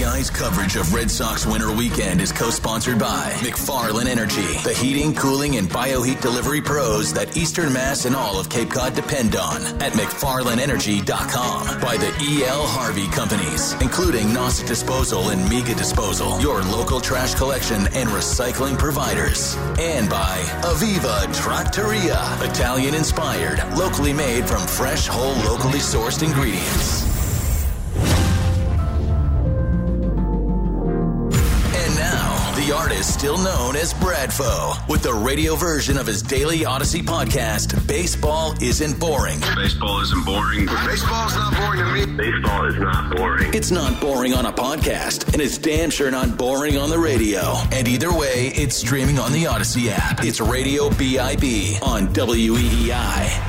WEEI's coverage of Red Sox winter weekend is co-sponsored by McFarland Energy, the heating, cooling, and bioheat delivery pros that Eastern Mass and all of Cape Cod depend on at McFarlandEnergy.com. By the E.L. Harvey Companies, including Nauset Disposal and Mega Disposal, your local trash collection and recycling providers. And by Aviva Trattoria, Italian inspired, locally made from fresh, whole, locally sourced ingredients. Now, the artist still known as Bradfo, with the radio version of his daily Audacy podcast, Baseball Isn't Boring. Baseball isn't boring. Baseball's not boring to me. Baseball is not boring. It's not boring on a podcast, and it's damn sure not boring on the radio. And either way, it's streaming on the Audacy app. It's Radio BIB on WEEI.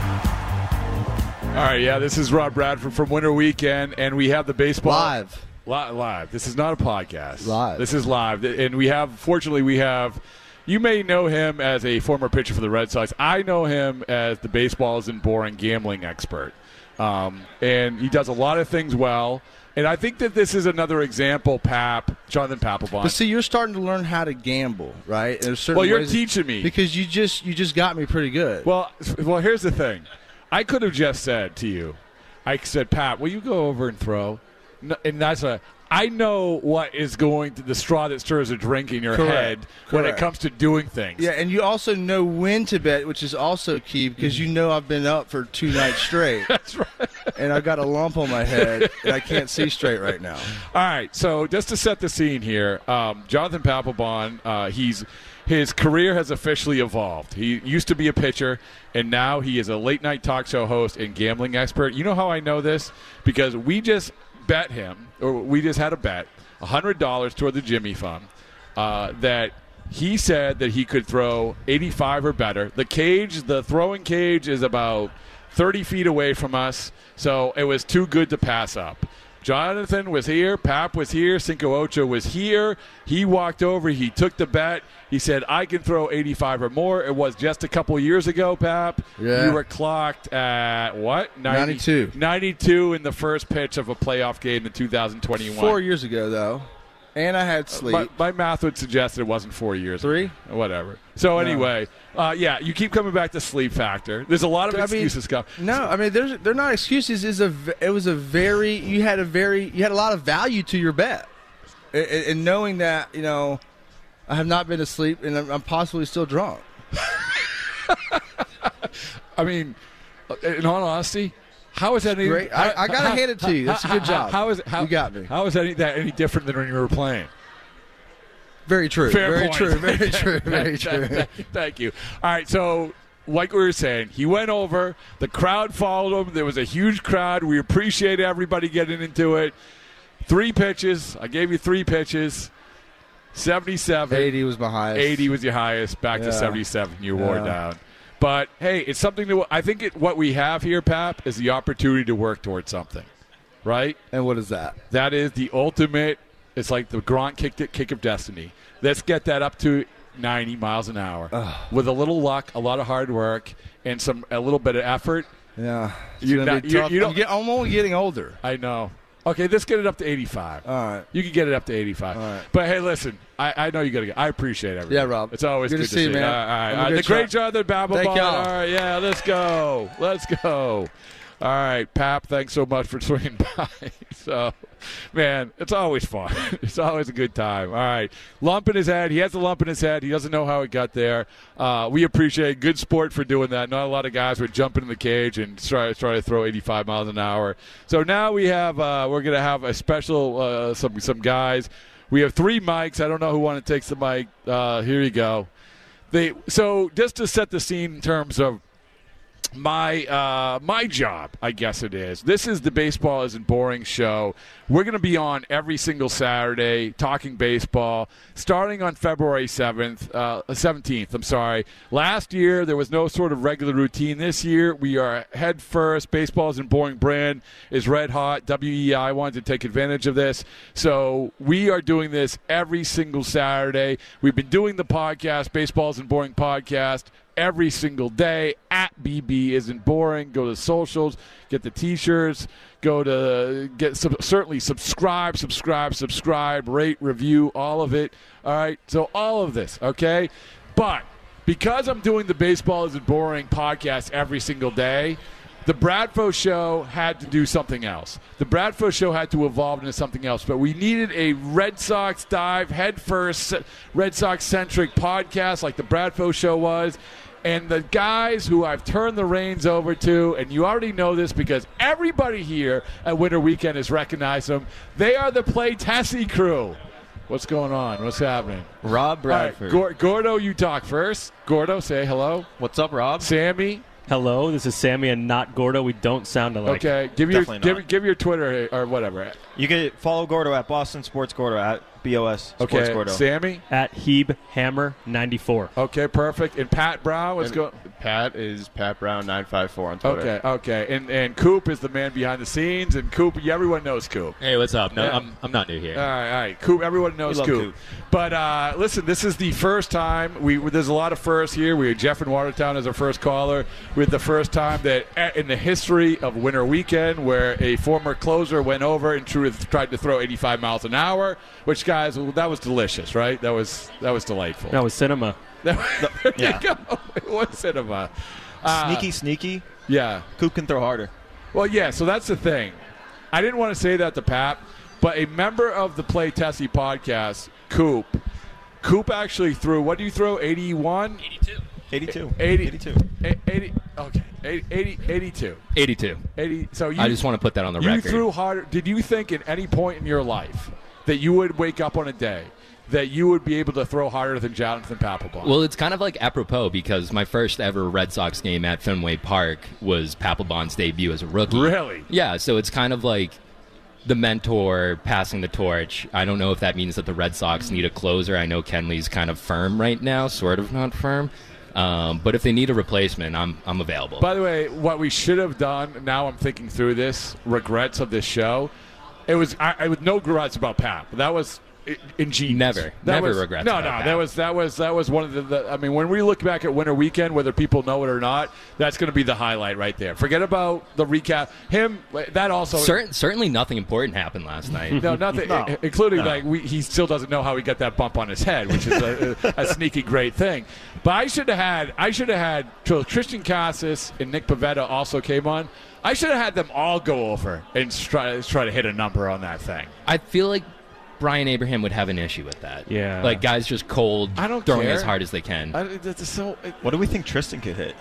All right, yeah, this is Rob Bradford from Winter Weekend, and we have the baseball Live. Li- live. This is not a podcast. Live. This is live, and we have. Fortunately, we have. You may know him as a former pitcher for the Red Sox. I know him as the baseball isn't boring gambling expert, um, and he does a lot of things well. And I think that this is another example, Pap, Jonathan Papelbon. But see, you're starting to learn how to gamble, right? There's certain Well, you're teaching me. because you just you just got me pretty good. Well, well, here's the thing. I could have just said to you, I said, Pat, will you go over and throw? No, and that's a. I know what is going to the straw that stirs a drink in your Correct. head when it comes to doing things. yeah, and you also know when to bet, which is also key because you know I've been up for two nights straight. That's right. and I've got a lump on my head and I can't see straight right now. All right, so just to set the scene here, um, Jonathan Papelbon, uh, he's his career has officially evolved. He used to be a pitcher, and now he is a late night talk show host and gambling expert. You know how I know this? Because we just bet him, or we just had a bet, hundred dollars toward the Jimmy Fund, uh, that he said that he could throw 85 or better. The cage, the throwing cage, is about 30 feet away from us, so it was too good to pass up. Jonathan was here, Pap was here, Cinco Ocho was here. He walked over, he took the bet. He said, I can throw 85 or more. It was just a couple years ago, Pap. Yeah. You were clocked at what? 92. 92 in the first pitch of a playoff game in 2021. Four years ago, though, and I had sleep. My, my math would suggest it wasn't four years. Three? Whatever. So anyway, uh, yeah, you keep coming back to sleep factor. There's a lot of I mean, excuses come. No, I mean there's they're not excuses. Is a v- it was a very you had a very you had a lot of value to your bet, and, and knowing that you know I have not been asleep and I'm, I'm possibly still drunk. I mean, uh, in all honesty, how is that any, great. I- I gotta how- hand it to you. That's a good how- job. How is it? How, You got me. How is any, that any different than when you were playing? Very true. Fair very point. true. Very true. Very Thank- true. Thank, you. All right, so like we were saying, he went over. The crowd followed him. There was a huge crowd. We appreciate everybody getting into it. Three pitches. I gave you three pitches. Seventy-seven. 80 was my highest. 80 was your highest. Back to 77. You wore down. But hey, it's something to. I think it, what we have here, Pap, is the opportunity to work towards something, right? And what is that? That is the ultimate. It's like the Grant kicked it, kick of destiny. Let's get that up to 90 miles an hour with a little luck, a lot of hard work, and some a little bit of effort. Yeah. It's You gonna not- you- you I'm, don't- get, I'm only getting older. I know. Okay, let's get it up to 85. All right. You can get it up to 85. All right. But hey, listen, I, I know you got to get I appreciate everything. Yeah, Rob. It's always Good good, to see you, man. All right, all right, all right. The great shot. Jonathan Papelbon. Thank. All right, yeah, let's go. Let's go. All right, Pap, thanks so much for swinging by. so, man, it's always fun. it's always a good time. All right, lump in his head. He has a lump in his head. He doesn't know how it got there. Uh, we appreciate good sport for doing that. Not a lot of guys would jump in the cage and try, try to throw 85 miles an hour. So now we have uh, we're going to have a special uh, some some guys. We have three mics. I don't know who want to take the mic. Uh, here you go. They so just to set the scene in terms of my uh, my job, I guess it is. This is the baseball isn't boring show. We're going to be on every single Saturday talking baseball, starting on February seventh, uh, seventeenth. I'm sorry. Last year there was no sort of regular routine. This year we are head first. Baseball isn't boring. Brand is red hot. WEEI wanted to take advantage of this, so we are doing this every single Saturday. We've been doing the podcast, Baseball isn't boring podcast every single day at BB isn't boring. Go to socials, get the t-shirts, go to get certainly subscribe, subscribe, subscribe, rate, review, all of it. All right, so all of this, okay, but because I'm doing the baseball isn't boring podcast every single day. The Bradfo show had to do something else. The Bradfo show had to evolve into something else, but we needed a Red Sox dive, headfirst, Red Sox centric podcast like the Bradfo show was. And the guys who I've turned the reins over to, and you already know this because everybody here at Winter Weekend has recognized them, they are the Play Tessie crew. What's going on? What's happening? Rob Bradford. All right, Gor- Gordo, you talk first. Gordo, say hello. What's up, Rob? Sammy. Hello, this is Sammy and not Gordo. We don't sound alike. Okay, give your give, give your Twitter or whatever. You can follow Gordo at Boston Sports Gordo at BOS Sports Okay, Gordo. Sammy. At Hebe Hammer 94. Okay, perfect. And Pat Brow what's And going? Pat is Pat Brown nine five four on Twitter. Okay, okay. And and Coop is the man behind the scenes, and Coop, yeah, everyone knows Coop. Hey, what's up? No, Yeah. I'm, I'm not new here. All right, all right. Coop, everyone knows love Coop. Coop. But uh, listen, this is the first time we. There's a lot of firsts here. We had Jeff in Watertown as our first caller. We had the first time that eh, in the history of Winter Weekend where a former closer went over and tried to throw 85 miles an hour. Which guys, that was delicious, right? That was that was delightful. That was cinema. there Yeah. you go. It was cinema. Uh, Sneaky, sneaky. Yeah. Coop can throw harder. Well, yeah, so that's the thing. I didn't want to say that to Pat, but a member of the Play Tessie podcast, Coop, Coop actually threw, what do you throw, 81? 82. 82. 80, 82. 80, okay, 80, 80, 82. 82. 80, so you, I just want to put that on the you record. You threw harder. Did you think at any point in your life that you would wake up on a day that you would be able to throw harder than Jonathan Papelbon? well, it's kind of like apropos because my first ever Red Sox game at Fenway Park was Papelbon's debut as a rookie. Really? Yeah, so it's kind of like the mentor passing the torch. I don't know if that means that the Red Sox need a closer. I know Kenley's kind of firm right now, sort of not firm. Um, but if they need a replacement, I'm I'm available. By the way, what we should have done, now I'm thinking through this, regrets of this show, it was, I, I with no regrets about Pap. That was i- ingenious. Never. That Never was, regrets No, about no, Pap. that was, that was, that was one of the, the, I mean, when we look back at Winter Weekend, whether people know it or not, that's going to be the highlight right there. Forget about the recap. Him, that also. Cer- certainly nothing important happened last night. No, nothing, i- including like we, he still doesn't know how he got that bump on his head, which is a, a, a sneaky great thing. But I should have had, I should have had so Tristan Casas and Nick Pivetta also came on. I should have had them all go over and try, try to hit a number on that thing. I feel like Brian Abraham would have an issue with that. Yeah. Like guys just cold, I don't throwing care. as hard as they can. I, that's so. It, What do we think Tristan could hit?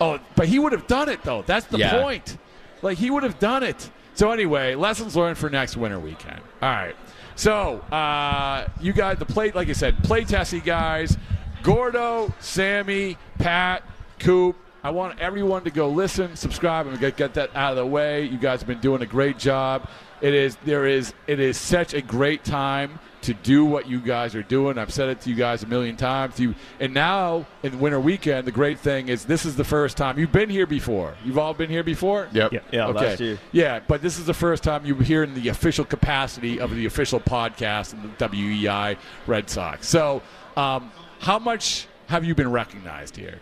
oh, but he would have done it though. That's the Yeah. point. Like he would have done it. So anyway, lessons learned for next winter weekend. All right. So uh, you got the plate, like I said, play Tessie guys, Gordo, Sammy, Pat, Coop. I want everyone to go listen, subscribe, and get, get that out of the way. You guys have been doing a great job. It is there is it is such a great time to do what you guys are doing. I've said it to you guys a million times. You and now in winter weekend, the great thing is this is the first time you've been here before. You've all been here before. Yep. Yeah. Yeah, Okay. last year. Yeah, but this is the first time you're here in the official capacity of the official podcast in the WEEI Red Sox. So, um, how much have you been recognized here?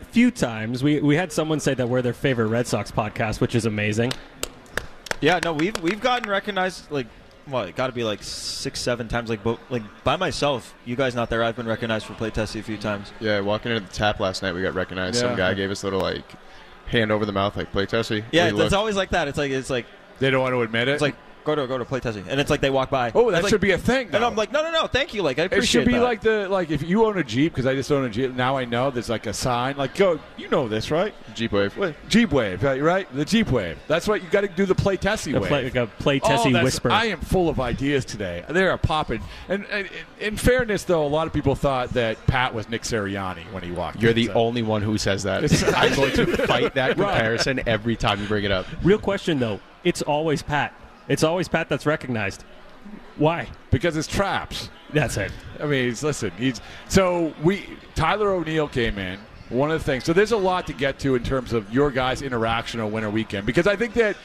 A few times. We, we had someone say that we're their favorite Red Sox podcast, which is amazing. Yeah, no, we've we've gotten recognized like well, it got to be like six, seven times. Like, bo- like by myself, you guys not there. I've been recognized for play testing a few times. Yeah, walking into the tap last night, we got recognized. Yeah. Some guy gave us a little like hand over the mouth like Play Tessie. Yeah, Where it's, it's always like that. It's like it's like They don't want to admit it. it's like go to go to play testing, and it's like they walk by. Oh, that It's like- should be a thing. And. I'm like, no, no, no, thank you. Like I appreciate. It should be that. like the like if you own a Jeep because I just own a Jeep. Now I know there's like a sign like go. You know this right? Jeep Wave. What? Jeep Wave, right? right? The Jeep Wave. That's what you got to do. The play Tessie A wave. play- like a play Oh, whisper. I am full of ideas today. They are popping. And, and in fairness, though, a lot of people thought that Pat was Nick Sirianni when he walked. You're in, the so- only one who says that. I'm going to fight that Right. comparison every time you bring it up. Real question though, it's always Pat. It's always Pat that's recognized. Why? because it's traps. That's it. I mean, he's, listen, he's so we Tyler O'Neill came in. One of the things. So there's a lot to get to in terms of your guys' interaction on Winter Weekend because I think that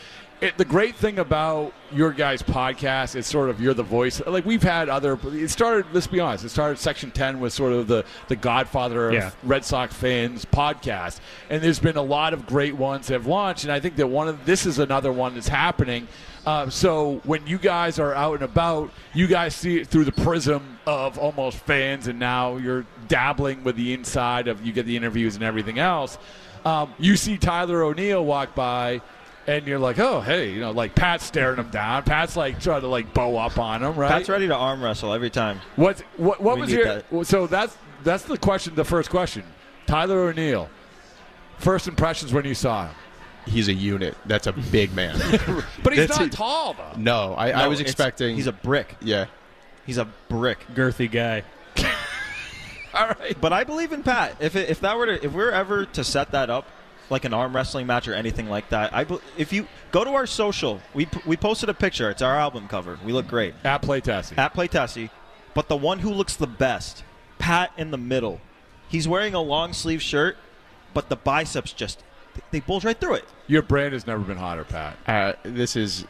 it, the great thing about your guys' podcast is sort of you're the voice. Like we've had other. It started. Let's be honest. It started. Section Ten was sort of the the Godfather of Yeah. Red Sox fans podcast, and there's been a lot of great ones that have launched. And I think that one of this is another one that's happening. Uh, so when you guys are out and about, you guys see it through the prism of almost fans, and now you're dabbling with the inside of you get the interviews and everything else. Um, you see Tyler O'Neill walk by, and you're like, oh hey, you know, like Pat's staring him down. Pat's like trying to like bow up on him, right? Pat's ready to arm wrestle every time. What what what We was your that. so that's that's the question. The first question, Tyler O'Neill. First impressions when you saw him, He's a unit. That's a big man. but he's That's not it. tall though. No, I, I was expecting. He's a brick. yeah. He's a brick. Girthy guy. All right, But I believe in Pat. If it, if that were to, if we're ever to set that up, like an arm wrestling match or anything like that, I if you go to our social, we we posted a picture. It's our album cover. We look great at Playtessie. At Playtessie, but the one who looks the best, Pat in the middle. He's wearing a long sleeve shirt, but the biceps just they bulge right through it. Your brand has never been hotter, Pat. Uh, this is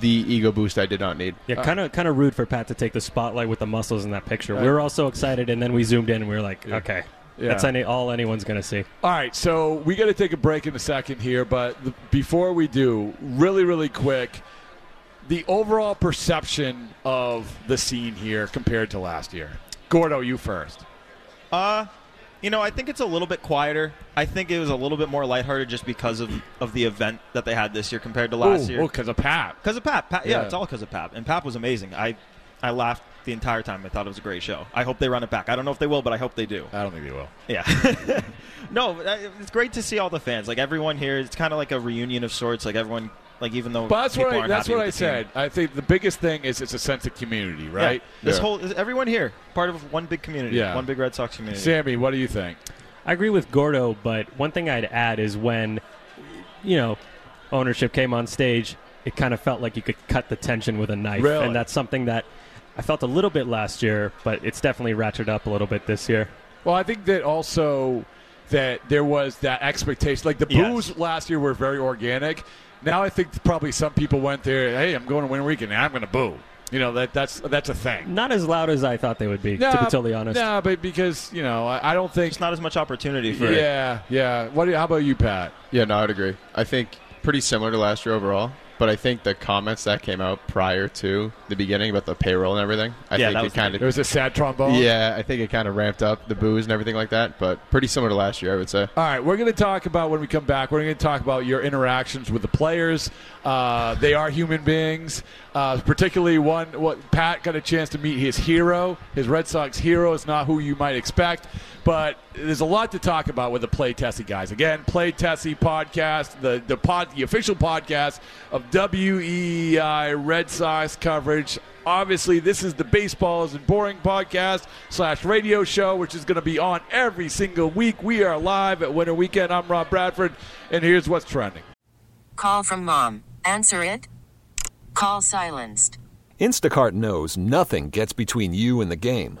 the ego boost I did not need. Yeah, kind of kind of rude for Pat to take the spotlight with the muscles in that picture. We were all so excited, and then we zoomed in, and we were like, okay, Yeah. that's any, all anyone's gonna see. All right, so we got to take a break in a second here, but the, before we do, really, really quick, the overall perception of the scene here compared to last year. Gordo, you first. Uh, you know, I think it's a little bit quieter. I think it was a little bit more lighthearted just because of, of the event that they had this year compared to last Ooh, year. Oh, because of Pat. Because of Pap. Pap yeah. Yeah. it's all because of Pap. And Pap was amazing. I I laughed the entire time. I thought it was a great show. I hope they run it back. I don't know if they will, but I hope they do. I don't think they will. Yeah. no, uh, it's great to see all the fans. Like everyone here, it's kind of like a reunion of sorts. Like everyone, like even though But that's people what I, aren't that's what I with team. said. I think the biggest thing is it's a sense of community, Yeah. right? This Yeah. whole everyone here part of one big community. Yeah. One big Red Sox community. Sammy, what do you think? I agree with Gordo, but one thing I'd add is when, you know, ownership came on stage, it kind of felt like you could cut the tension with a knife, Really? and that's something that I felt a little bit last year, but it's definitely ratcheted up a little bit this year. Well, I think that also that there was that expectation. Like the Yes. boos last year were very organic. Now I think probably some people went there. Hey, I'm going to Winter Weekend. and I'm going to boo. You know that that's that's a thing. Not as loud as I thought they would be, to be totally honest. No, but because you know I, I don't think. It's not as much opportunity for it. Yeah, yeah. What? How about you, Pat? Yeah, no, I'd agree. I think pretty similar to last year overall. But I think the comments that came out prior to the beginning about the payroll and everything, I Yeah, think that it was kind There of was a sad trombone. yeah, I think it kind of ramped up the booze and everything like that. But pretty similar to last year, I would say. All right, we're going to talk about when we come back. We're going to talk about your interactions with the players. Uh, they are human beings, uh, particularly one. What Pat got a chance to meet his hero, his Red Sox hero. is not who you might expect, but there's a lot to talk about with the Play Tessie guys. Again, Play Tessie podcast, the the pod, the official podcast of WEEI Red Sox coverage. Obviously, this is the Baseball Isn't Boring podcast slash radio show, which is going to be on every single week. We are live at Winter Weekend. I'm Rob Bradford, and here's what's trending. Call from mom. Answer it. Call silenced. Instacart knows nothing gets between you and the game.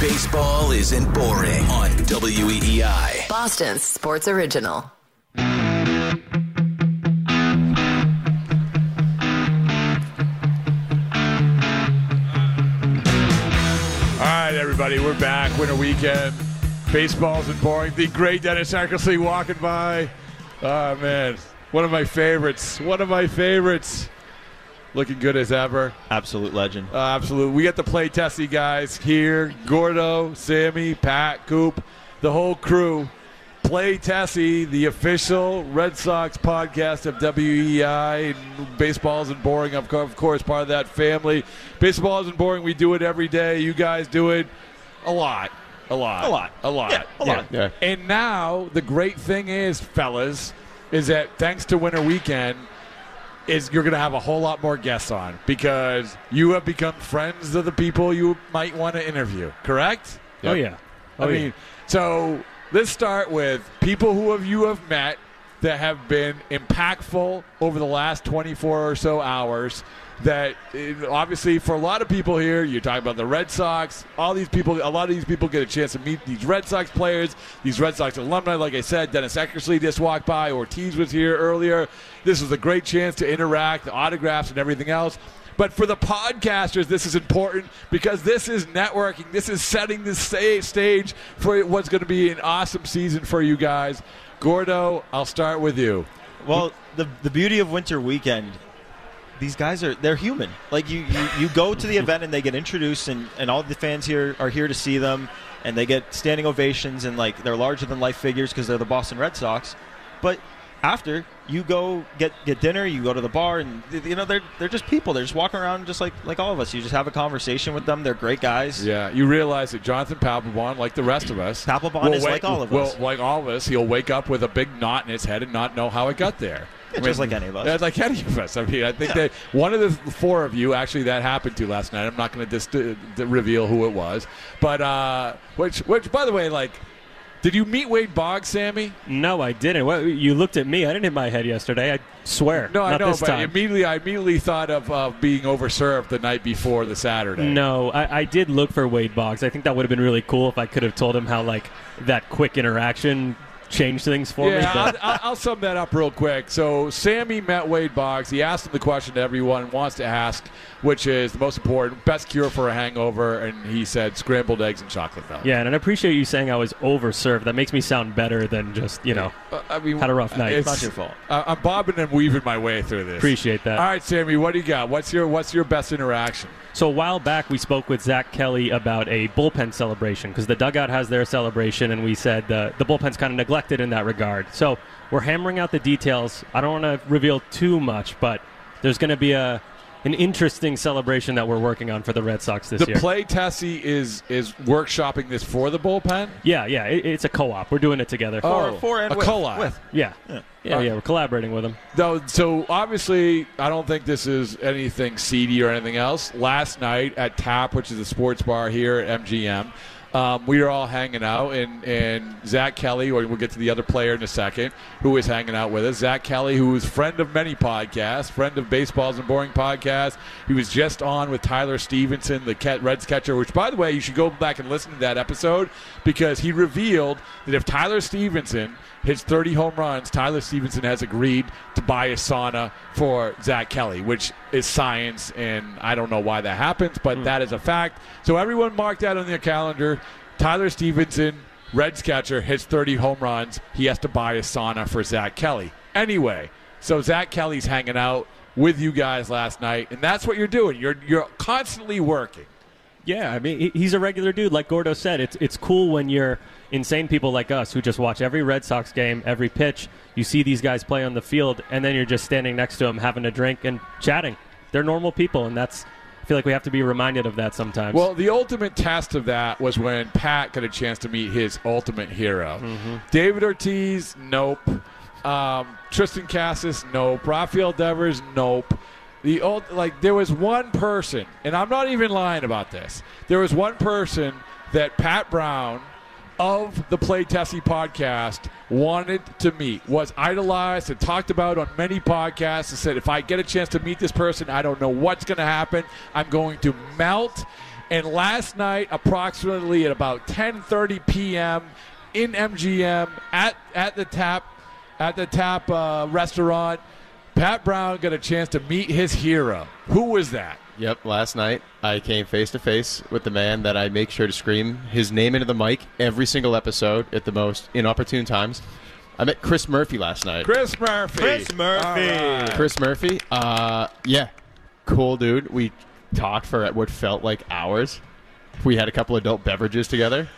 Baseball isn't boring on WEEI. Boston's sports original. All right, everybody, we're back. Winter weekend. Baseball isn't boring. The great Dennis Eckersley walking by. Oh, man. One of my favorites. One of my favorites. Looking good as ever. Absolute legend. Uh, absolute. We got the Play Tessie guys here. Gordo, Sammy, Pat, Coop, the whole crew. Play Tessie, the official Red Sox podcast of WEEI. And baseball isn't boring, of co- of course, part of that family. Baseball isn't boring. We do it every day. You guys do it a lot. A lot. A lot. A lot. Yeah, a lot. Yeah. And now the great thing is, fellas, is that thanks to Winter Weekend, is you're going to have a whole lot more guests on because you have become friends of the people you might want to interview. Correct? Oh, yeah. I Oh, yeah. mean, so let's start with people who have you have met that have been impactful over the last 24 or so hours. That eh, obviously, for a lot of people here, you're talking about the Red Sox. All these people, a lot of these people get a chance to meet these Red Sox players, these Red Sox alumni. Like I said, Dennis Eckersley just walked by. Ortiz was here earlier. This was a great chance to interact, the autographs, and everything else. But for the podcasters, this is important because this is networking. This is setting the stage for what's going to be an awesome season for you guys. Gordo, I'll start with you. Well, the the beauty of winter weekend, these guys are they're human. Like you, you, you go to the event and they get introduced, and, and all the fans here are here to see them, and they get standing ovations, and like they're larger than life figures because they're the Boston Red Sox. But after you go get get dinner, you go to the bar, and you know they're they're just people. They're just walking around just like like all of us. You just have a conversation with them. They're great guys. Yeah, you realize that Jonathan Papelbon, like the rest of us, Papelbon is like all of us. like all of us, he'll wake up with a big knot in his head and not know how it got there. Yeah, just like any of us. Yeah, like any of us. I mean, I think Yeah. that one of the four of you actually that happened to last night. I'm not going to dis- d- d- reveal who it was, but uh, which, which, by the way, like, did you meet Wade Boggs, Sammy? No, I didn't. What, you looked at me. I didn't hit my head yesterday. I swear. No, I know, this but time. immediately, I immediately thought of uh, being overserved the night before the Saturday. No, I, I did look for Wade Boggs. I think that would have been really cool if I could have told him how like that quick interaction changed things for me. Yeah, but- I'll, I'll, I'll sum that up real quick. So Sammy met Wade Boggs. He asked him the question that everyone wants to ask, which is the most important, best cure for a hangover, and he said scrambled eggs and chocolate milk. yeah, and I appreciate you saying I was overserved. That makes me sound better than just you know Uh, I mean, had a rough night. it's- it's not your fault. Uh, I'm bobbing and weaving my way through this. Appreciate that. All right, Sammy, what do you got? What's your What's your best interaction? So a while back, we spoke with Zack Kelly about a bullpen celebration because the dugout has their celebration, and we said the the bullpen's kind of neglected in that regard. So we're hammering out the details. I don't want to reveal too much, but there's going to be a an interesting celebration that we're working on for the Red Sox this the year. The play Tessie is is workshopping this for the bullpen. yeah, yeah, it, it's a co-op. We're doing it together. Oh, for and a with- co-op. with. Yeah, yeah, yeah, Uh, We're collaborating with them. Though, so obviously, I don't think this is anything seedy or anything else. Last night at Tap, which is a sports bar here at MGM, um, we were all hanging out, and, and Zack Kelly, or we'll get to the other player in a second, who was hanging out with us. Zack Kelly, who is friend of many podcasts, friend of Baseball Isn't Boring podcast. He was just on with Tyler Stephenson, the Reds catcher, which, by the way, you should go back and listen to that episode because he revealed that if Tyler Stephenson hits 30 home runs, Tyler Stephenson has agreed to buy a sauna for Zack Kelly, which is science, and I don't know why that happens, but hmm. that is a fact. So everyone marked that on their calendar. Tyler Stephenson, Reds catcher, hits 30 home runs. He has to buy a sauna for Zack Kelly. Anyway, so Zack Kelly's hanging out with you guys last night, and that's what you're doing. You're you're constantly working. Yeah, I mean, he's a regular dude. Like Gordo said, it's it's cool when you're insane people like us who just watch every Red Sox game, every pitch. You see these guys play on the field, and then you're just standing next to them, having a drink and chatting. They're normal people, and that's. I feel like we have to be reminded of that sometimes. Well, the ultimate test of that was when Pat got a chance to meet his ultimate hero. David Ortiz, nope. Um, Tristan Casas, nope. Rafael Devers, nope. The old like there was one person, and I'm not even lying about this. There was one person that Pat Brown of the Play Tessie podcast wanted to meet, was idolized and talked about on many podcasts and said, if I get a chance to meet this person, I don't know what's going to happen. I'm going to melt. And last night, approximately at about 10:30 p.m. in MGM at at the tap at the tap uh, restaurant, Pat Brown got a chance to meet his hero. Who was that? Yep, last night I came face to face with the man that I make sure to scream his name into the mic every single episode at the most inopportune times. I met Chris Murphy last night. Chris Murphy. Chris Murphy. All right. Chris Murphy, uh, yeah, cool dude. We talked for what felt like hours. We had a couple adult beverages together,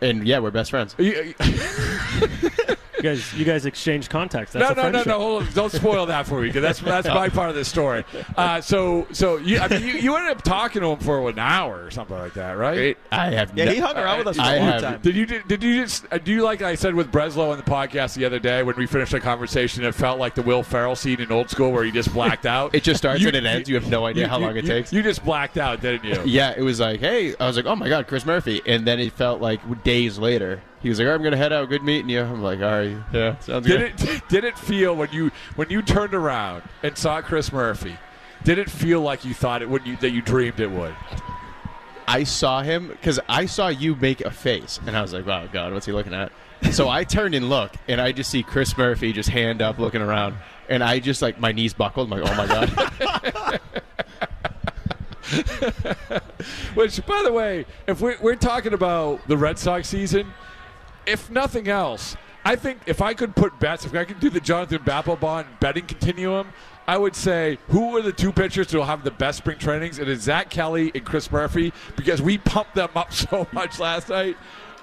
and yeah, we're best friends. You- You guys, you guys exchange contacts. That's no, a no, no, friendship. no. Hold on. Don't spoil that for me because that's that's my part of the story. Uh, so, so you, I mean, you, you ended up talking to him for an hour or something like that, right? I have. Yeah, no- he hung around with us for I a long have- time. Did you did you just uh, do you like I said with Breslow on the podcast the other day when we finished the conversation? It felt like the Will Ferrell scene in Old School where he just blacked out. It just starts You- and it ends. You have no idea how long it takes. You just blacked out, didn't you? Yeah, it was like, hey, I was like, oh my god, Chris Murphy, and then it felt like days later. He was like, right, I'm gonna head out. Good meeting you. I'm like, all right, yeah, sounds Did good. it did it feel when you when you turned around and saw Chris Murphy? Did it feel like you thought it would you, that you dreamed it would? I saw him because I saw you make a face, and I was like, "Wow, God, what's he looking at?" so I turned and look, and I just see Chris Murphy just hand up, looking around, and I just like my knees buckled. I'm like, "Oh my God!" Which, by the way, if we're, we're talking about the Red Sox season, if nothing else, I think if I could put bets, if I could do the Jonathan Papelbon betting continuum, I would say who are the two pitchers will have the best spring trainings? It is Zack Kelly and Chris Murphy because we pumped them up so much last night.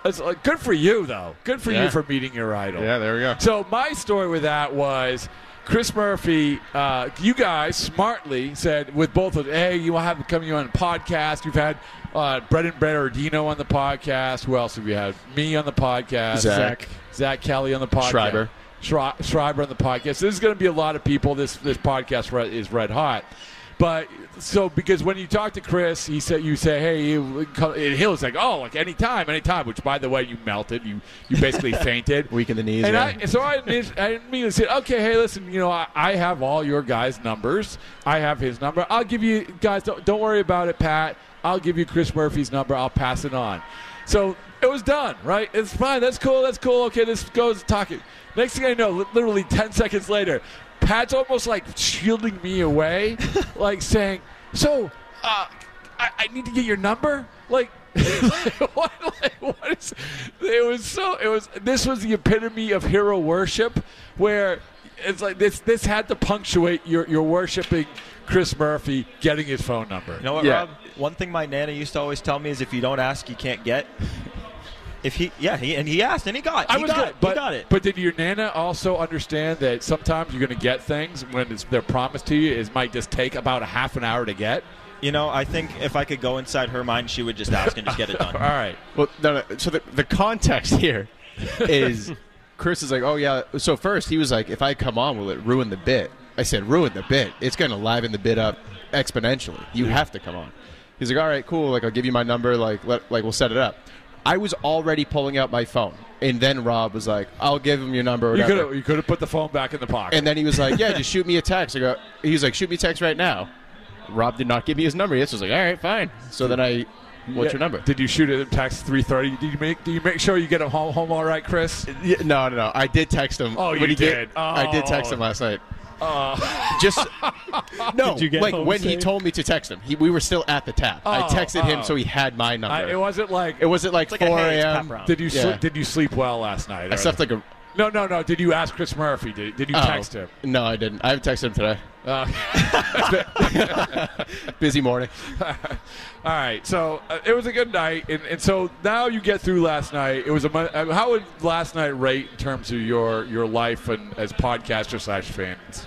It's like, good for you, though. Good for Yeah. you for meeting your idol. yeah, there we go. So my story with that was Chris Murphy. Uh, you guys smartly said with both of hey, you will have coming on a podcast. You've had uh, Brennan Bernardino on the podcast. Who else have you had? Me on the podcast. Zack. Zack Kelly on the podcast. Schreiber. Schri- Schreiber on the podcast. This is going to be a lot of people. This this podcast re- is red hot. But so because when you talk to Chris, he said you say, "Hey," you, come- and like, "Oh, like anytime, anytime." Which, by the way, you melted. You you basically fainted. Weak in the knees. And yeah. I, so I, I immediately said, okay, hey, listen, you know, I, I have all your guys' numbers. I have his number. I'll give you guys. Don't, don't worry about it, Pat. I'll give you Chris Murphy's number. I'll pass it on. So it was done, right? It's fine. That's cool. That's cool. Okay, this goes talking. Next thing I know, literally ten seconds later, Pat's almost like shielding me away, like saying, "So, uh, I, I need to get your number." Like, what, like, what is? It was so. It was. This was the epitome of hero worship, where it's like this. This had to punctuate your your worshiping Chris Murphy getting his phone number. You know what, Yeah. Rob? One thing my nana used to always tell me is if you don't ask, you can't get. If he, yeah, he and he asked and he got, I he was got good, it, but, he got it. But did your nana also understand that sometimes you're going to get things when it's, they're promised to you? It might just take about a half an hour to get. You know, I think if I could go inside her mind, she would just ask and just get it done. All right. Well, no, no, so the, the context here is Chris is like, oh yeah. So first he was like, if I come on, will it ruin the bit? I said, ruin the bit. It's going to liven the bit up exponentially. You have to come on. He's like, all right, cool. Like I'll give you my number. Like let, like we'll set it up. I was already pulling out my phone, and then Rob was like, "I'll give him your number." Or You could have you could have put the phone back in the pocket. And then he was like, "Yeah, just shoot me a text." I go, he was like, "Shoot me a text right now." Rob did not give me his number. Yes, I was like, "All right, fine." So then I, what's Yeah. your number? Did you shoot it at text three thirty? Did you make? Did you make sure you get him home, home all right, Chris? Yeah, no, no, no. I did text him. Oh, you he did. I did text him Oh. last night. Uh, Just no, Did you get like when he told me to text him. He, we were still at the tap. I Oh, texted him oh. so he had my number. I, it wasn't like. it wasn't like like 4 hey, it's Pat a.m. Did you Yeah. sleep, did you sleep well last night? I slept like a. no, no, no. Did you ask Chris Murphy? Did, did you oh. text him? No, I didn't. I haven't texted him today. Uh, Busy morning. All right, so uh, it was a good night, and, and so now you get through last night. It was a mon- uh, how would last night rate in terms of your your life and as podcaster slash fans?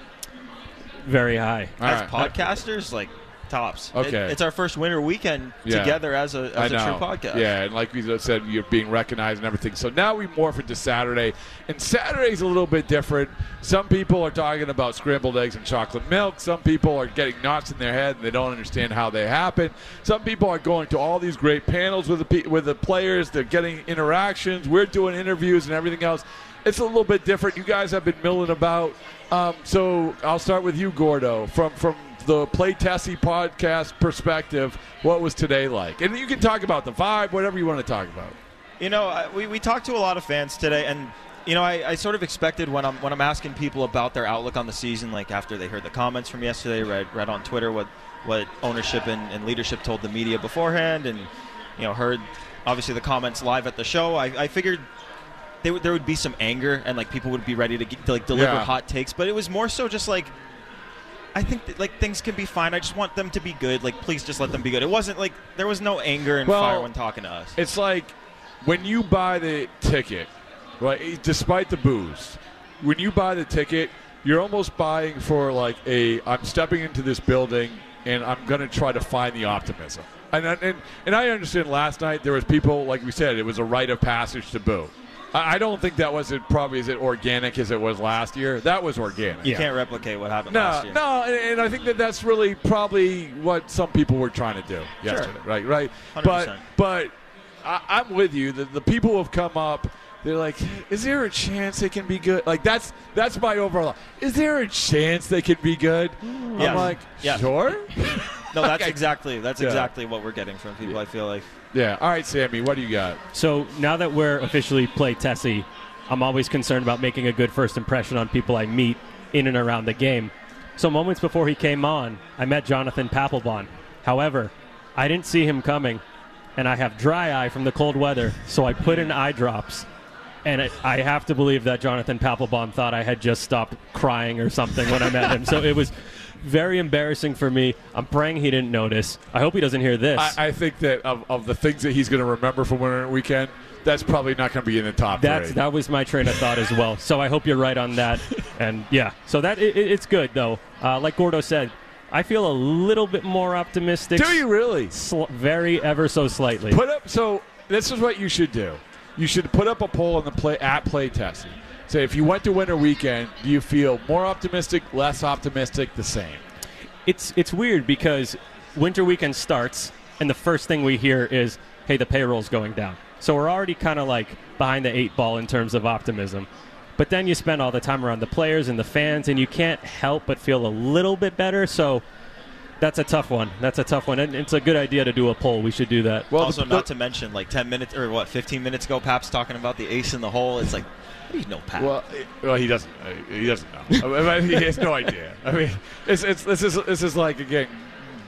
Very high. All As right. podcasters, like tops. Okay. It- it's our first winter weekend Yeah. together as a as a true podcast. Yeah, and like we said, you're being recognized and everything. So now we morph into Saturday, and Saturday's a little bit different. Some people are talking about scrambled eggs and chocolate milk. Some people are getting knots in their head and they don't understand how they happen. Some people are going to all these great panels with the with the players. They're getting interactions. We're doing interviews and everything else. It's a little bit different. You guys have been milling about. Um, so I'll start with you, Gordo, from from the Play Tessie podcast perspective. What was today like? And you can talk about the vibe, whatever you want to talk about. You know, I- we, we talked to a lot of fans today, and you know, I, I sort of expected when I'm when I'm asking people about their outlook on the season, like after they heard the comments from yesterday, read read on Twitter what what ownership and, and leadership told the media beforehand, and you know, heard obviously the comments live at the show. I, I figured. They would, there would be some anger and like people would be ready to, get, to like deliver Yeah. hot takes, but it was more so just like I think that, like things can be fine. I just want them to be good. Like please just let them be good. It wasn't like there was no anger and Well, fire when talking to us. It's like when you buy the ticket, right? Eh, despite the booze, when you buy the ticket, you're almost buying for like a I'm stepping into this building and I'm going to try to find the optimism. And, and and I understand last night there was people like we said it was a rite of passage to boo. I I don't think that was it probably as organic as it was last year. That was organic. You can't replicate what happened No, last year. no, and, and I think that that's really probably what some people were trying to do yesterday, right? Right. 100%. But but I, I'm with you. The, the people who have come up, they're like, is there a chance they can be good? Like that's that's my overall. Is there a chance they can be good? I'm like, Yes. sure. No, that's Okay. exactly that's Yeah. exactly what we're getting from people. I feel like. Yeah. All right, Sammy, what do you got? So now that we're officially play Tessie, I'm always concerned about making a good first impression on people I meet in and around the game. So moments before he came on, I met Jonathan Papelbon. However, I didn't see him coming, and I have dry eye from the cold weather, so I put in eye drops. And it, I have to believe that Jonathan Papelbon thought I had just stopped crying or something when I met him. So it was very embarrassing for me. I'm praying he didn't notice. I hope he doesn't hear this. I, I think that of, of the things that he's going to remember from Winter Weekend, that's probably not going to be in the top That's three. that was my train of thought as well. So I hope you're right on that. And yeah, so that it, it- it's good though. Uh, like Gordo said, I feel a little bit more optimistic. Do you really? Sl- very ever so slightly. Put up. So this is what you should do. You should put up a poll on the play at play testing. Say if you went to Winter Weekend, do you feel more optimistic, less optimistic, the same? It's it's weird because winter weekend starts and the first thing we hear is, "Hey, the payroll's going down." So we're already kind of like behind the eight ball in terms of optimism. But then you spend all the time around the players and the fans, and you can't help but feel a little bit better. So that's a tough one. That's a tough one, and it's a good idea to do a poll. We should do that. Well, also, not to mention, like ten minutes or what, fifteen minutes ago, Pap's talking about the ace in the hole. It's like, how do you know Pap? Well, well, he doesn't. uh, He doesn't know. I mean, he has no idea. I mean, it's, it's this is this is like again,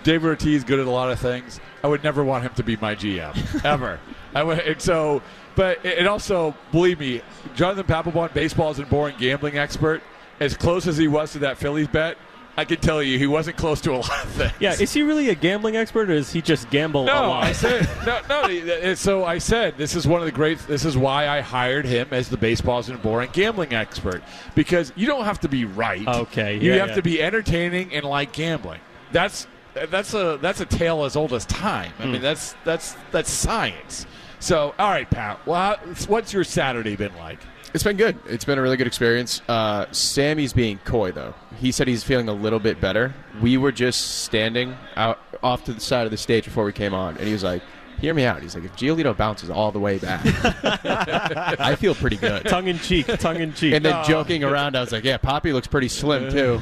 David Ortiz good at a lot of things. I would never want him to be my GM ever. I would. And so, but it it also believe me, Jonathan Papelbon, baseball is a boring gambling expert. As close as he was to that Phillies bet, I can tell you he wasn't close to a lot of things. Yeah, is he really a gambling expert, or does he just gamble a No, lot? I said no, no. So I said this is one of the great. This is why I hired him as the baseball isn't boring gambling expert because you don't have to be right. Okay, you yeah, have yeah. to be entertaining and like gambling. That's that's a that's a tale as old as time. I Hmm. mean that's that's that's science. So all right, Pat. Well, how- what's your Saturday been like? It's been good. It's been a really good experience. Uh, Sammy's being coy though. He said he's feeling a little bit better. We were just standing out off to the side of the stage before we came on, and he was like, "Hear me out." He's like, "If Giolito bounces all the way back, I feel pretty good." tongue in cheek, tongue in cheek. And then No. joking around, I was like, "Yeah, Poppy looks pretty slim too."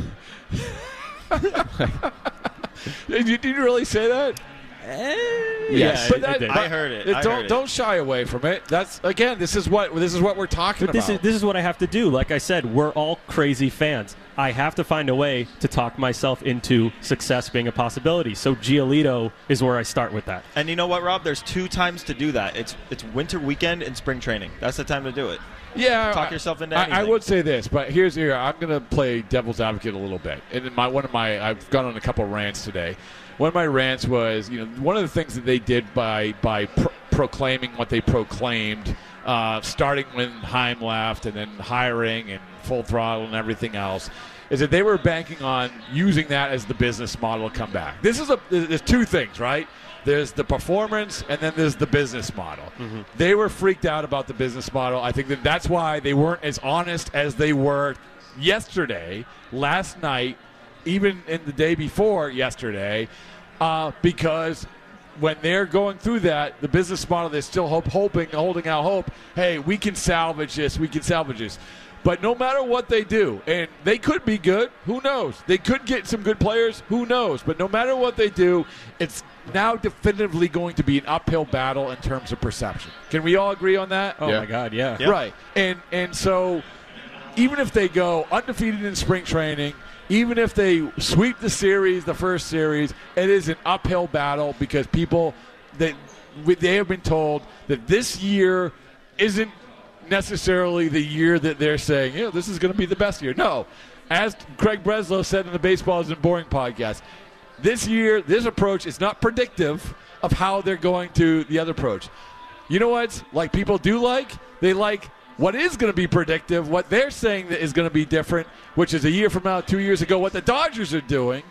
Did you, did you really say that? Yes. but that, I heard it. I don't heard it. don't shy away from it. That's again. This is what this is what we're talking But this about. is this is what I have to do. Like I said, we're all crazy fans. I have to find a way to talk myself into success being a possibility. So Giolito is where I start with that. And you know what, Rob? There's two times to do that. It's it's winter weekend and spring training. That's the time to do it. Yeah, Talk I- yourself into I, anything. I would say this, but here's here. I'm going to play devil's advocate a little bit. And in my one of my, I've gone on a couple rants today. One of my rants was, you know, one of the things that they did by by pro- proclaiming what they proclaimed uh, starting when Chaim left and then hiring and full throttle and everything else, is that they were banking on using that as the business model to come back. This is a there's two things, right? There's the performance and then there's the business model. They were freaked out about the business model. I think that that's why they weren't as honest as they were yesterday, last night, even in the day before yesterday, uh, because when they're going through that, the business model, they're still hope, hoping, holding out hope. Hey, we can salvage this. We can salvage this. But no matter what they do, and they could be good, who knows? They could get some good players, who knows? But no matter what they do, it's now definitively going to be an uphill battle in terms of perception. Can we all agree on that? Oh my God, yeah. Right. And and so even if they go undefeated in spring training, even if they sweep the series, the first series, it is an uphill battle because people that they have been told that this year isn't necessarily the year that they're saying, yeah, this is going to be the best year. No. As Craig Breslow said in the Baseball Isn't Boring podcast, this year, this approach is not predictive of how they're going to the other approach. You know what? Like people do like? They like what is going to be predictive, what they're saying that is going to be different, which is a year from now, two years ago, what the Dodgers are doing.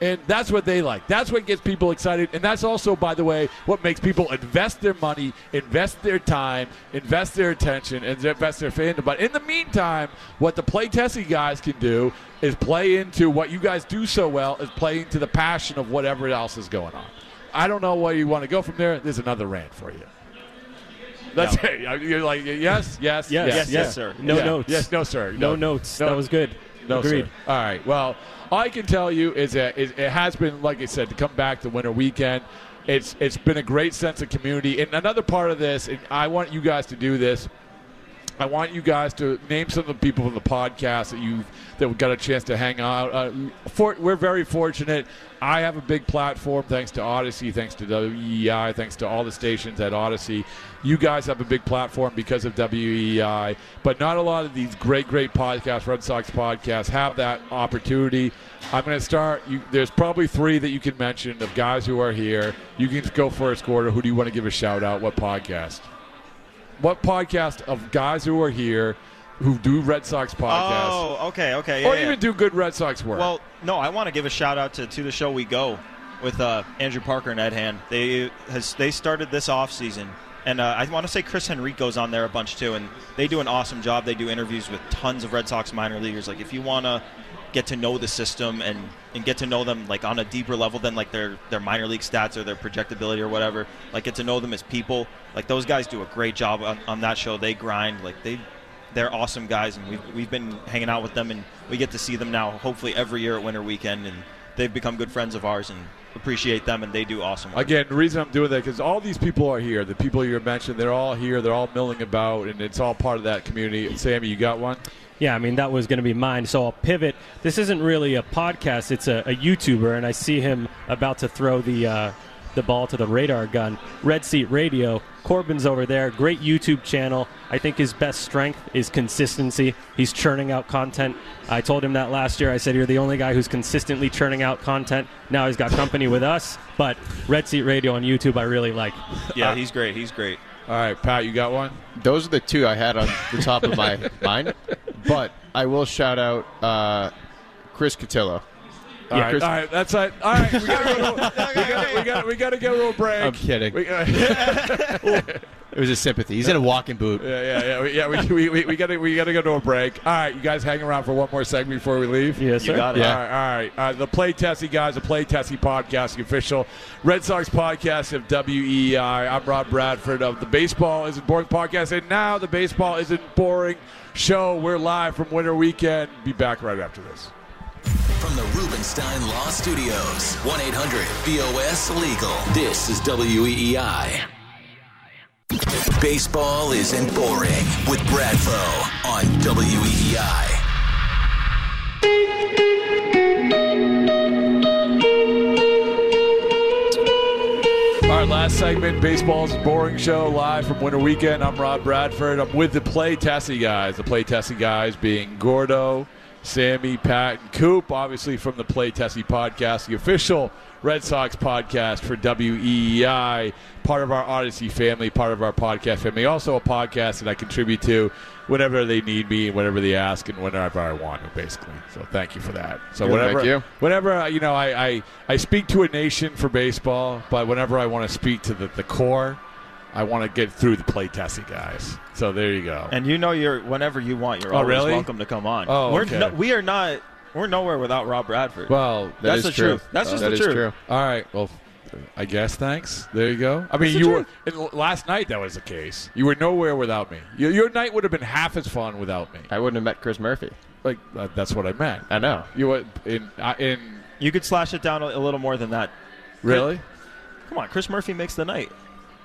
And that's what they like. That's what gets people excited. And that's also, by the way, what makes people invest their money, invest their time, invest their attention, and invest their fandom. But in the meantime, what the Play Tessie guys can do is play into what you guys do so well, is play into the passion of whatever else is going on. I don't know where you want to go from there. There's another rant for you. That's it. You're like, yes, yes, Yes, yes, yes, yes, sir. No Yeah. notes. Yes, no, sir. No notes. That was good. No, Agreed. sir. All right. Well, all I can tell you is that it, it has been, like I said, to come back to winter weekend. It's it's been a great sense of community. And another part of this, and I want you guys to do this. I want you guys to name some of the people from the podcast that you've that got a chance to hang out. Uh, for, we're very fortunate. I have a big platform thanks to Audacy, thanks to WEEI, thanks to all the stations at Audacy. You guys have a big platform because of WEEI, but not a lot of these great, great podcasts, Red Sox podcasts, have that opportunity. I'm going to start. You, there's probably three that you can mention of guys who are here. You can go first, Gordo. Who do you want to give a shout out? What podcast? What podcast of guys who are here who do Red Sox podcasts? Oh, okay, okay. Yeah, or yeah. even do good Red Sox work. Well, no, I want to give a shout out to, to the show we go with uh, Andrew Parker and Ed Hand. They has they started this off season, and uh, I want to say Chris Henrico's on there a bunch too, and they do an awesome job. They do interviews with tons of Red Sox minor leaguers. Like if you want to get to know the system and, and get to know them like on a deeper level than like their their minor league stats or their projectability or whatever, like get to know them as people. Like those guys do a great job on, on that show. They grind like they they're awesome guys, and we've, we've been hanging out with them, and we get to see them now, hopefully every year at Winter Weekend, and they've become good friends of ours, and appreciate them, and they do awesome work. Again, the reason I'm doing that because all these people are here. The people you mentioned, they're all here. They're all milling about, and it's all part of that community. Sammy, you got one? Yeah, I mean that was going to be mine. So I'll pivot. This isn't really a podcast; it's a, a YouTuber, and I see him about to throw the uh, the ball to the radar gun. Red Seat Radio. Corbin's over there. Great YouTube channel. I think his best strength is consistency. He's churning out content. I told him that last year. I said you're the only guy who's consistently churning out content. Now he's got company with us, but Red Seat Radio on YouTube I really like. Yeah, he's great. He's great. All right, Pat, you got one? Those are the two I had on the top of my mind. But I will shout out uh, Chris Cotillo. All right, all right, that's it. All right, we gotta go. To, we gotta, we gotta, we gotta go to a break. I'm kidding. We, uh, It was a sympathy. He's in a walking boot. Yeah, yeah, yeah. We, yeah, we, we, we, we gotta we gotta go to a break. All right, you guys hang around for one more segment before we leave. Yes, You sir. got it. All right, all right. Uh, the Play Tessie guys, the Play Tessie podcast, the official Red Sox podcast of WEEI. I'm Rob Bradford of the Baseball Isn't Boring podcast, and now the Baseball Isn't Boring show. We're live from Winter Weekend. Be back right after this. From the Rubenstein Law Studios, 1 800 BOS Legal. This is WEEI. Baseball isn't boring with Brad Bradfo on WEEI. Right, last segment, Baseball's Boring Show, live from Winter Weekend. I'm Rob Bradford. I'm with the Play Tessie guys. The Play Tessie guys being Gordo, Sammy, Pat, and Coop, obviously from the Play Tessie podcast, the official Red Sox podcast for WEEI, part of our Audacy family, part of our podcast family. Also, a podcast that I contribute to whenever they need me, whenever they ask, and whenever I want to, basically. So, thank you for that. So, Good, whenever, you. whenever uh, you know, I, I, I speak to a nation for baseball, but whenever I want to speak to the, the core, I want to get through the Play Tessie guys. So, there you go. And you know, you're whenever you want, you're Oh, always really? welcome to come on. Oh, we're okay. no, we are not. We're nowhere without Rob Bradford. Well, that's the truth. That's just the truth. All right. Well, I guess thanks. There you go. I mean, That's the you were truth. and last night. That was the case. You were nowhere without me. Your, your night would have been half as fun without me. I wouldn't have met Chris Murphy. Like uh, that's what I meant. I know. You would in uh, in You could slash it down a, a little more than that. really? Come on, Chris Murphy makes the night.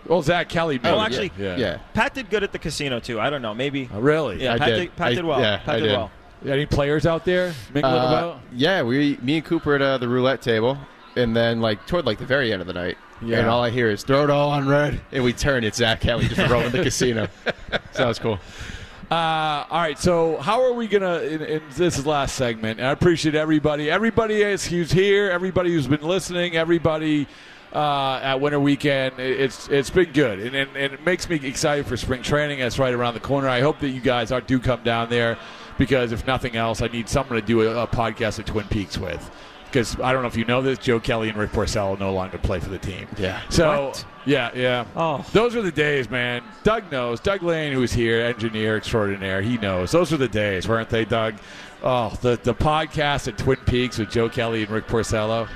Well, Zack Kelly. Oh, actually, yeah. Yeah. Pat did good at the casino too. I don't know, maybe. Oh, really? Yeah, I Pat did. did. Pat I- did well. yeah, Pat I did, did. well. Any players out there mingling Uh, about? yeah, we, me and Cooper at uh, the roulette table, and then like toward like the very end of the night, Yeah. and all I hear is "throw it all on red," and we turn. it Zack Kelly just rolling the casino. So that was cool. Uh, all right, so how are we gonna in, in this last segment? And I appreciate everybody, everybody is who's here, everybody who's been listening, everybody uh, at Winter Weekend. It's it's been good, and, and, and it makes me excited for spring training. That's right around the corner. I hope that you guys are, do come down there because if nothing else, I need someone to do a, a podcast at Twin Peaks with. Because I don't know if you know this, Joe Kelly and Rick Porcello no longer play for the team. Yeah. So What? yeah, yeah. Oh. Those are the days, man. Doug knows. Doug Lane, who's here, engineer extraordinaire, he knows. Those were the days, weren't they, Doug? Oh, the the podcast at Twin Peaks with Joe Kelly and Rick Porcello,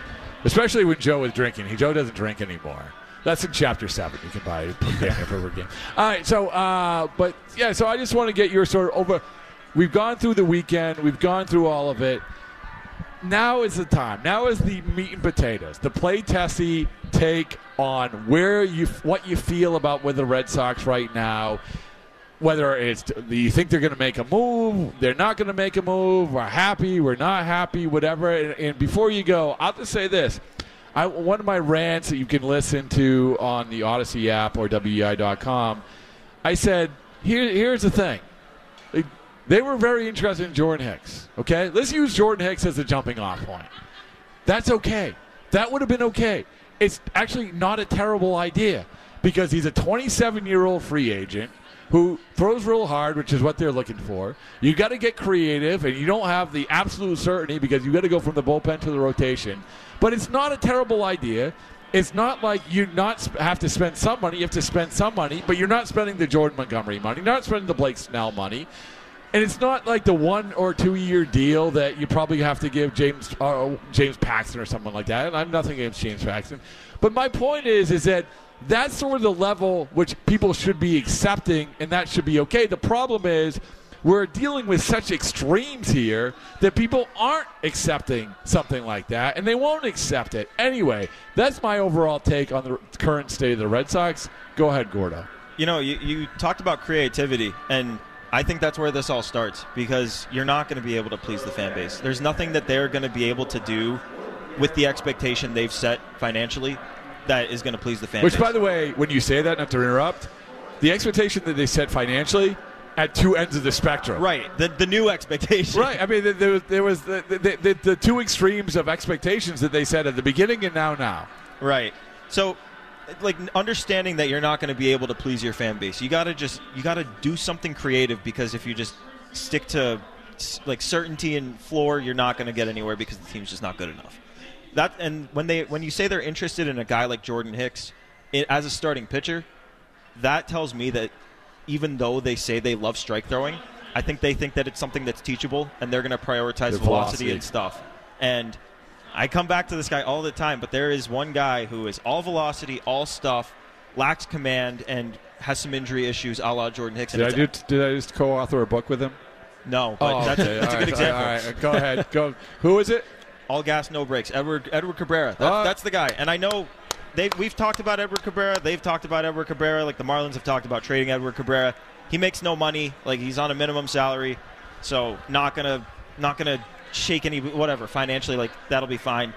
especially when Joe was drinking. He Joe doesn't drink anymore. That's in chapter seven. You can buy it for game. All right, so uh, but yeah, so I just want to get your sort of over. We've gone through the weekend. We've gone through all of it now is the time. Now is the meat and potatoes. The Play Tessie take on where you what you feel about with the Red Sox right now. Whether it's you think they're going to make a move, they're not going to make a move, we're happy, we're not happy, whatever. And, and before you go, I'll just say this: I, one of my rants that you can listen to on the Audacy app or WEEI.com. I said, Here, here's the thing. They were very interested in Jordan Hicks. Okay, let's use Jordan Hicks as a jumping off point. That's okay. That would have been okay. It's actually not a terrible idea because he's a 27 year old free agent who throws real hard, which is what they're looking for. You got to get creative, and you don't have the absolute certainty because you got to go from the bullpen to the rotation. But it's not a terrible idea. It's not like you not have to spend some money. You have to spend some money, but you're not spending the Jordan Montgomery money. You're not spending the Blake Snell money. And it's not like the one or two year deal that you probably have to give James uh, James Paxton or someone like that. And I'm nothing against James Paxton, but my point is is that that's sort of the level which people should be accepting, and that should be okay. The problem is we're dealing with such extremes here that people aren't accepting something like that, and they won't accept it anyway. That's my overall take on the current state of the Red Sox. Go ahead, Gordo. You know, you, you talked about creativity, and I think that's where this all starts because you're not going to be able to please the fan base. There's nothing that they're going to be able to do with the expectation they've set financially that is going to please the fans. Which, base. by the way, when you say that, not to interrupt, the expectation that they set financially at two ends of the spectrum. Right. The, the new expectation. Right. I mean, there- there was, there was the, the, the, the two extremes of expectations that they set at the beginning and now now. Right. So, like understanding that you're not going to be able to please your fan base, you got to just you got to do something creative because if you just stick to like certainty and floor, you're not going to get anywhere because the team's just not good enough. That and when they when you say they're interested in a guy like Jordan Hicks i as a starting pitcher, that tells me that even though they say they love strike throwing, I think they think that it's something that's teachable and they're going to prioritize velocity velocity. and stuff. And I come back to this guy all the time, but there is one guy who is all velocity, all stuff, lacks command, and has some injury issues, a la Jordan Hicks. And Did I, do, did I just co author a book with him? No, but Oh, that's, okay. that's a good right. example. All right. Go ahead. Go. Who is it? All gas, no brakes. Edward Edward Cabrera. That's, Uh, that's the guy. And I know they we've talked about Edward Cabrera. They've talked about Edward Cabrera. Like the Marlins have talked about trading Edward Cabrera. He makes no money. Like he's on a minimum salary, so not gonna not gonna shake any whatever financially. Like that'll be fine.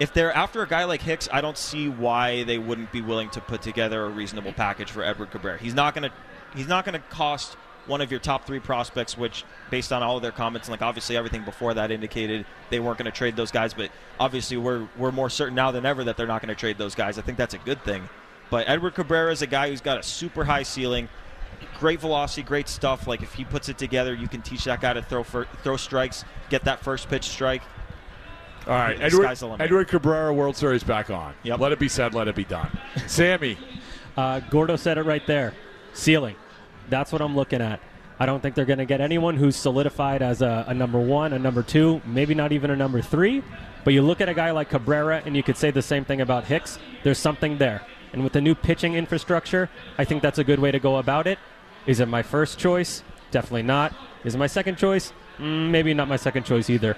If they're after a guy like Hicks, I don't see why they wouldn't be willing to put together a reasonable package for Edward Cabrera. He's not gonna he's not gonna cost one of your top three prospects, which, based on all of their comments, and like obviously everything before that indicated they weren't going to trade those guys, but obviously we're we're more certain now than ever that they're not going to trade those guys. I think that's a good thing. But Edward Cabrera is a guy who's got a super high ceiling, great velocity, great stuff. Like if he puts it together, you can teach that guy to throw for, throw strikes, get that first pitch strike. All right, Edward, sky's the limit. Edward Cabrera World Series back on. Yep. Let it be said, let it be done. Sammy, Uh, Gordo said it right there. Ceiling. That's what I'm looking at. I don't think they're going to get anyone who's solidified as a, a number one, a number two, maybe not even a number three. But you look at a guy like Cabrera, and you could say the same thing about Hicks. There's something there. And with the new pitching infrastructure, I think that's a good way to go about it. Is it my first choice? Definitely not. Is it my second choice? Mm, maybe not my second choice either.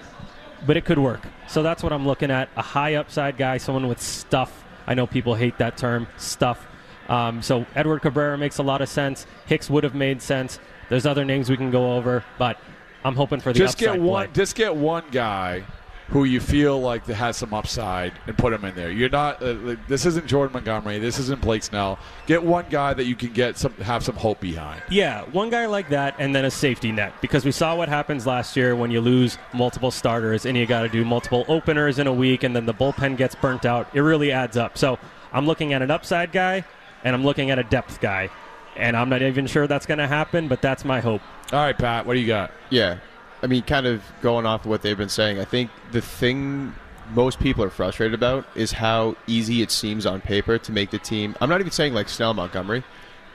But it could work. So that's what I'm looking at. A high upside guy, someone with stuff. I know people hate that term, stuff. Um, so Edward Cabrera makes a lot of sense. Hicks would have made sense. There's other names we can go over, but I'm hoping for the just get one. play. Just get one guy who you feel like has some upside and put him in there. You're not. Uh, this isn't Jordan Montgomery. This isn't Blake Snell. Get one guy that you can get some have some hope behind. Yeah, one guy like that, and then a safety net. Because we saw what happens last year when you lose multiple starters and you got to do multiple openers in a week, and then the bullpen gets burnt out. It really adds up. So I'm looking at an upside guy, and I'm looking at a depth guy. And I'm not even sure that's going to happen, but that's my hope. All right, Pat, what do you got? Yeah. I mean, kind of going off of what they've been saying, I think the thing most people are frustrated about is how easy it seems on paper to make the team. I'm not even saying like Snell Montgomery,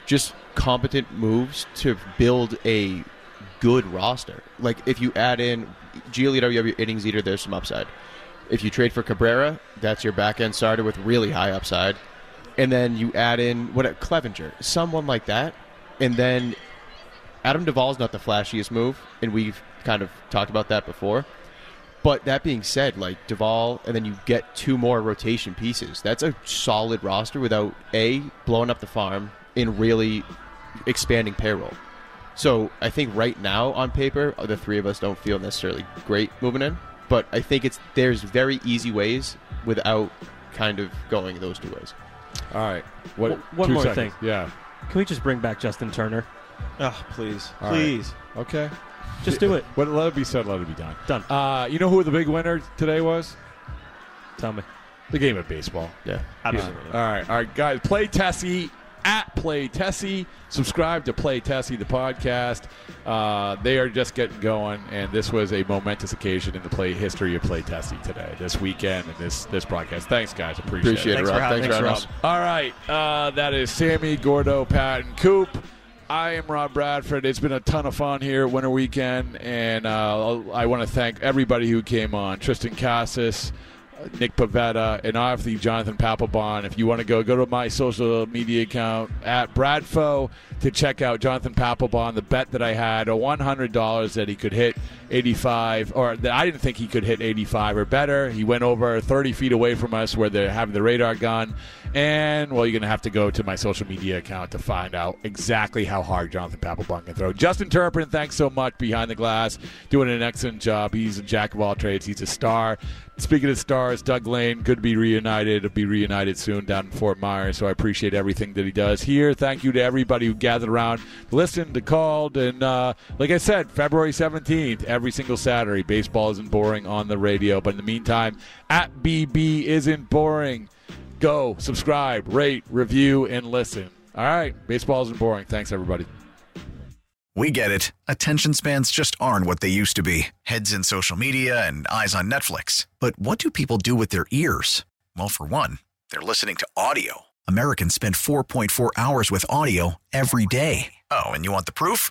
just competent moves to build a good roster. Like if you add in Giolito, you have your innings eater, there's some upside. If you trade for Cabrera, that's your back end starter with really high upside. And then you add in what Clevinger, someone like that, and then Adam Duvall's not the flashiest move, and we've kind of talked about that before. But that being said, like Duvall, and then you get two more rotation pieces. That's a solid roster without a blowing up the farm and really expanding payroll. So I think right now on paper, the three of us don't feel necessarily great moving in. But I think it's there's very easy ways without kind of going those two ways. All right. What? W- one more seconds. thing. Yeah. Can we just bring back Justin Turner? Oh, please, All right. please. Okay. Just do it. What, let it be said. Let it be done. Done. Uh, you know who the big winner today was? Tell me. The game of baseball. Yeah. Absolutely. All right, all right, guys. Play Tessie at Play Tessie. Subscribe to Play Tessie, the podcast. Uh, they are just getting going, and this was a momentous occasion in the play history of Play Tessie today, this weekend, and this this broadcast. Thanks, guys. Appreciate, Appreciate it, Thanks Rob. having Thanks for us, having us. Rob. All right, uh, that is Sammy Gordo, Pat, and Coop. I am Rob Bradford. It's been a ton of fun here Winter Weekend, and uh, I want to thank everybody who came on. Tristan Casas, Nick Pivetta, and obviously Jonathan Papelbon. If you want to go, go to my social media account at Bradfo to check out Jonathan Papelbon, the bet that I had, a $100 that he could hit 85, or that I didn't think he could hit 85 or better. He went over 30 feet away from us where they're having the radar gun. And, well, you're going to have to go to my social media account to find out exactly how hard Jonathan Papelbon can throw. Justin Turpin, thanks so much behind the glass, doing an excellent job. He's a jack of all trades. He's a star. Speaking of stars, Doug Lane, could be reunited. He'll be reunited soon down in Fort Myers, so I appreciate everything that he does here. Thank you to everybody who gathered around, listened, called, and uh, like I said, February 17th, every single Saturday, baseball isn't boring on the radio. But in the meantime, at BB isn't boring. Go, subscribe, rate, review, and listen. All right, baseball isn't boring. Thanks, everybody. We get it. Attention spans just aren't what they used to be heads in social media and eyes on Netflix. But what do people do with their ears? Well, for one, they're listening to audio. Americans spend 4.4 hours with audio every day. Oh, and you want the proof?